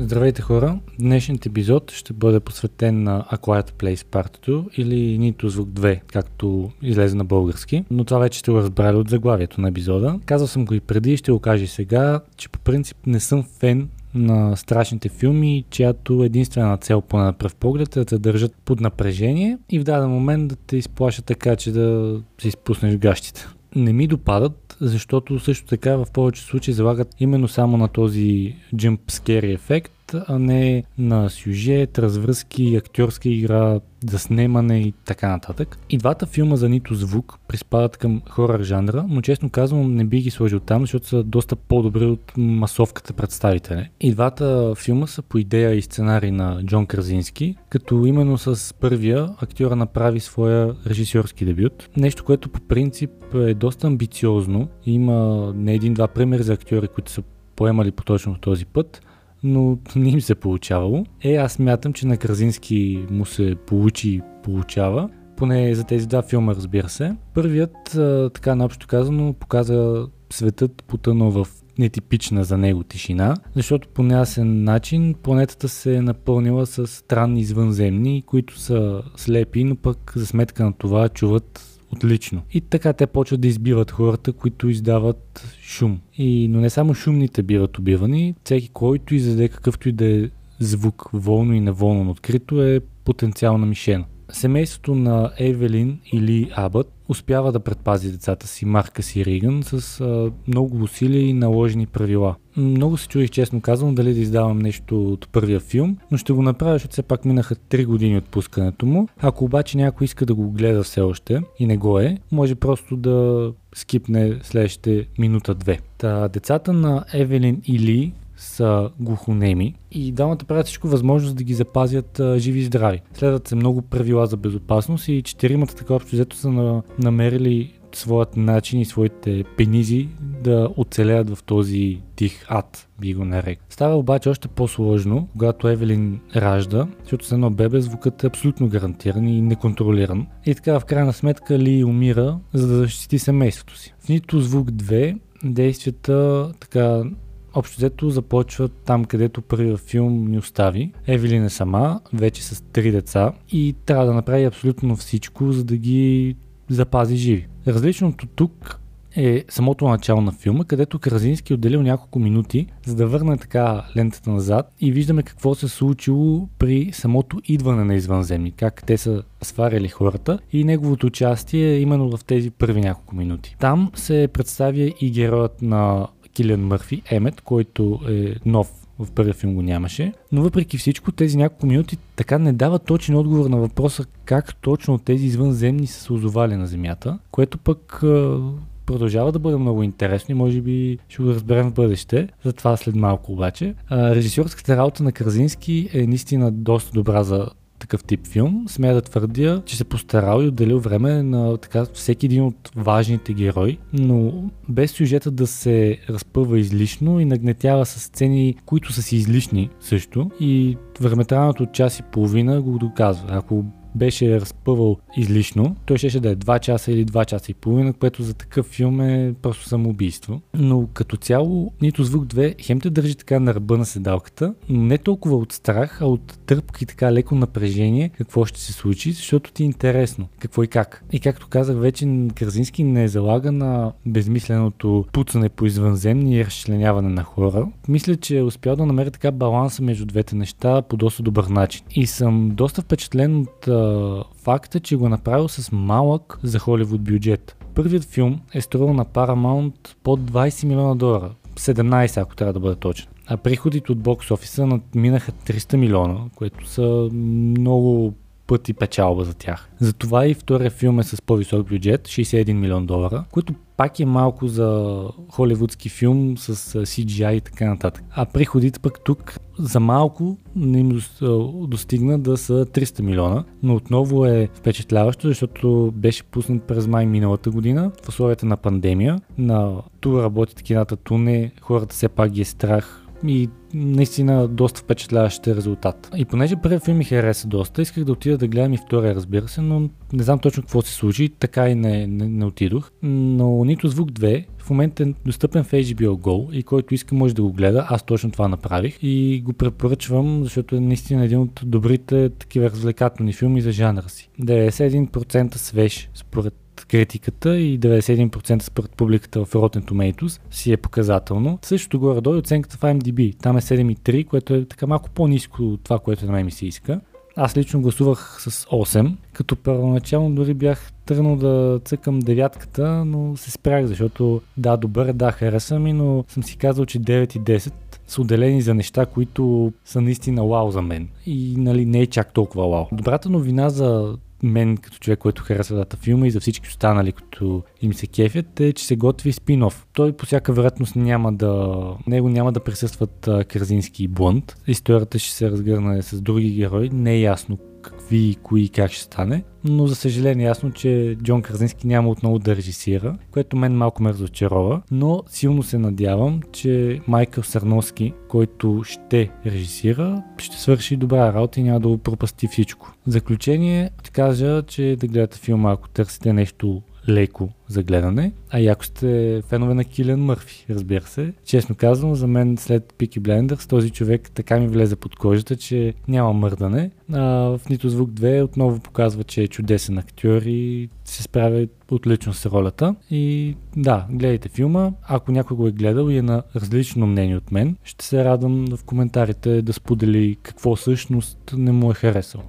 Здравейте хора! Днешният епизод ще бъде посветен на A Quiet Place Part 2 или Нито звук 2, както излезе на български, но това вече сте го разбрали от заглавието на епизода. Казал съм го и преди и ще го кажа и сега, че по принцип не съм фен на страшните филми, чиято единствена цел поне на пръв поглед е да те държат под напрежение и в даден момент да те изплашат така, че да се изпуснеш гащите. Не ми допадат, защото също така в повече случаи залагат именно само на този jump scare ефект, а не на сюжет, развръзки, актьорска игра, заснемане и така нататък. И двата филма за нито звук приспадат към хорър жанра, но честно казвам не би ги сложил там, защото са доста по-добри от масовката представители. И двата филма са по идея и сценарий на Джон Кразински, като именно с първия актьора направи своя режисьорски дебют. Нещо, което по принцип е доста амбициозно. Има не един-два примери за актьори, които са поемали по точно този път, но не им се получавало. Е, аз мятам, че на Кразински му се получи и получава. Поне за тези два филма, разбира се. Първият, така наобщо казано, показа светът потънал в нетипична за него тишина, защото по неясен начин планетата се е напълнила с странни извънземни, които са слепи, но пък за сметка на това чуват отлично. И така те почват да избиват хората, които издават шум. И, но не само шумните биват убивани, всеки който издаде какъвто и да е звук, волно и неволно открито е потенциална мишена. Семейството на Евелин или Абът успява да предпази децата си Маркъс и Риган с а, много усилия и наложени правила. Много се чудих честно казвам дали да издавам нещо от първия филм, но ще го направя, защото все пак минаха 3 години от пускането му. Ако обаче някой иска да го гледа все още и не го е, може просто да скипне следващите минута-две. Та, децата на Евелин и Ли са глухонеми и двамата правят всичко възможно да ги запазят а, живи и здрави. Следват се много правила за безопасност и четиримата така общо взето са на, намерили своят начин и своите пенизи да оцелеят в този тих ад, би го нарек. Става обаче още по-сложно, когато Евелин ражда, защото с едно бебе звукът е абсолютно гарантиран и неконтролиран. И така в крайна сметка Ли умира, за да защити семейството си. В нито звук 2 действията така Общо взето започва там, където първият филм ни остави. Евелин е сама, вече с три деца и трябва да направи абсолютно всичко, за да ги запази живи. Различното тук е самото начало на филма, където Кразински е отделил няколко минути, за да върне така лентата назад и виждаме какво се е случило при самото идване на извънземни, как те са сваряли хората и неговото участие е именно в тези първи няколко минути. Там се представя и героят на Килиан Мърфи, Емет, който е нов в първия филм го нямаше. Но въпреки всичко, тези няколко минути така не дават точен отговор на въпроса как точно тези извънземни са се озовали на Земята, което пък продължава да бъде много интересно и може би ще го разберем в бъдеще. За това след малко обаче. режисьорската работа на Кразински е наистина доста добра за такъв тип филм, смея да твърдя, че се постарал и отделил време на така всеки един от важните герои, но без сюжета да се разпъва излишно и нагнетява с сцени, които са си излишни също и времетраното от час и половина го доказва. Ако беше разпъвал излишно, той ще да е 2 часа или 2 часа и половина, което за такъв филм е просто самоубийство. Но като цяло, нито звук 2 хем те държи така на ръба на седалката, но не толкова от страх, а от тръпка и така леко напрежение какво ще се случи, защото ти е интересно какво и как. И както казах вече, Кразински не залага на безмисленото пуцане по извънземни и разчленяване на хора. Мисля, че е успял да намери така баланса между двете неща по доста добър начин. И съм доста впечатлен от факта, че го е направил с малък за Холивуд бюджет. Първият филм е струвал на Paramount под 20 милиона долара. 17, ако трябва да бъде точен. А приходите от бокс офиса надминаха 300 милиона, което са много пъти печалба за тях. Затова и втория филм е с по-висок бюджет, 61 милион долара, което пак е малко за холивудски филм с CGI и така нататък. А приходите пък тук за малко не им достигна да са 300 милиона, но отново е впечатляващо, защото беше пуснат през май миналата година в условията на пандемия. На тур работят кината туне, хората все пак ги е страх и наистина доста впечатляващ резултат. И понеже първият филм ми хареса доста, исках да отида да гледам и втория, разбира се, но не знам точно какво се случи, така и не, не, не отидох. Но нито звук 2 в момента е достъпен в HBO Go и който иска може да го гледа. Аз точно това направих и го препоръчвам, защото е наистина един от добрите такива развлекателни филми за жанра си. 91% свеж според критиката и 91% според публиката в Rotten Tomatoes си е показателно. Същото горе-долу е оценката в IMDb. Там е 7,3, което е така малко по-низко от това, което на мен ми се иска. Аз лично гласувах с 8, като първоначално дори бях тръгнал да цъкам девятката, но се спрях, защото да, добър, да, хареса ми, но съм си казал, че 9 и 10 са отделени за неща, които са наистина вау за мен. И нали, не е чак толкова вау. Добрата новина за мен като човек, който харесва дата филма и за всички останали, които им се кефят, е, че се готви спин-оф. Той по всяка вероятност няма да... Него няма да присъстват Кързински и Блънд. Историята ще се разгърне с други герои. Не е ясно какви, кои и как ще стане. Но за съжаление е ясно, че Джон Кразински няма отново да режисира, което мен малко ме разочарова, но силно се надявам, че Майкъл Сърноски, който ще режисира, ще свърши добра работа и няма да го пропасти всичко. В заключение, ще кажа, че да гледате филма, ако търсите нещо леко за гледане. А и ако сте фенове на Килен Мърфи, разбира се. Честно казвам, за мен след Пики Блендърс този човек така ми влезе под кожата, че няма мърдане. А в Нито звук 2 отново показва, че е чудесен актьор и се справя отлично с ролята. И да, гледайте филма. Ако някой го е гледал и е на различно мнение от мен, ще се радвам в коментарите да сподели какво всъщност не му е харесал.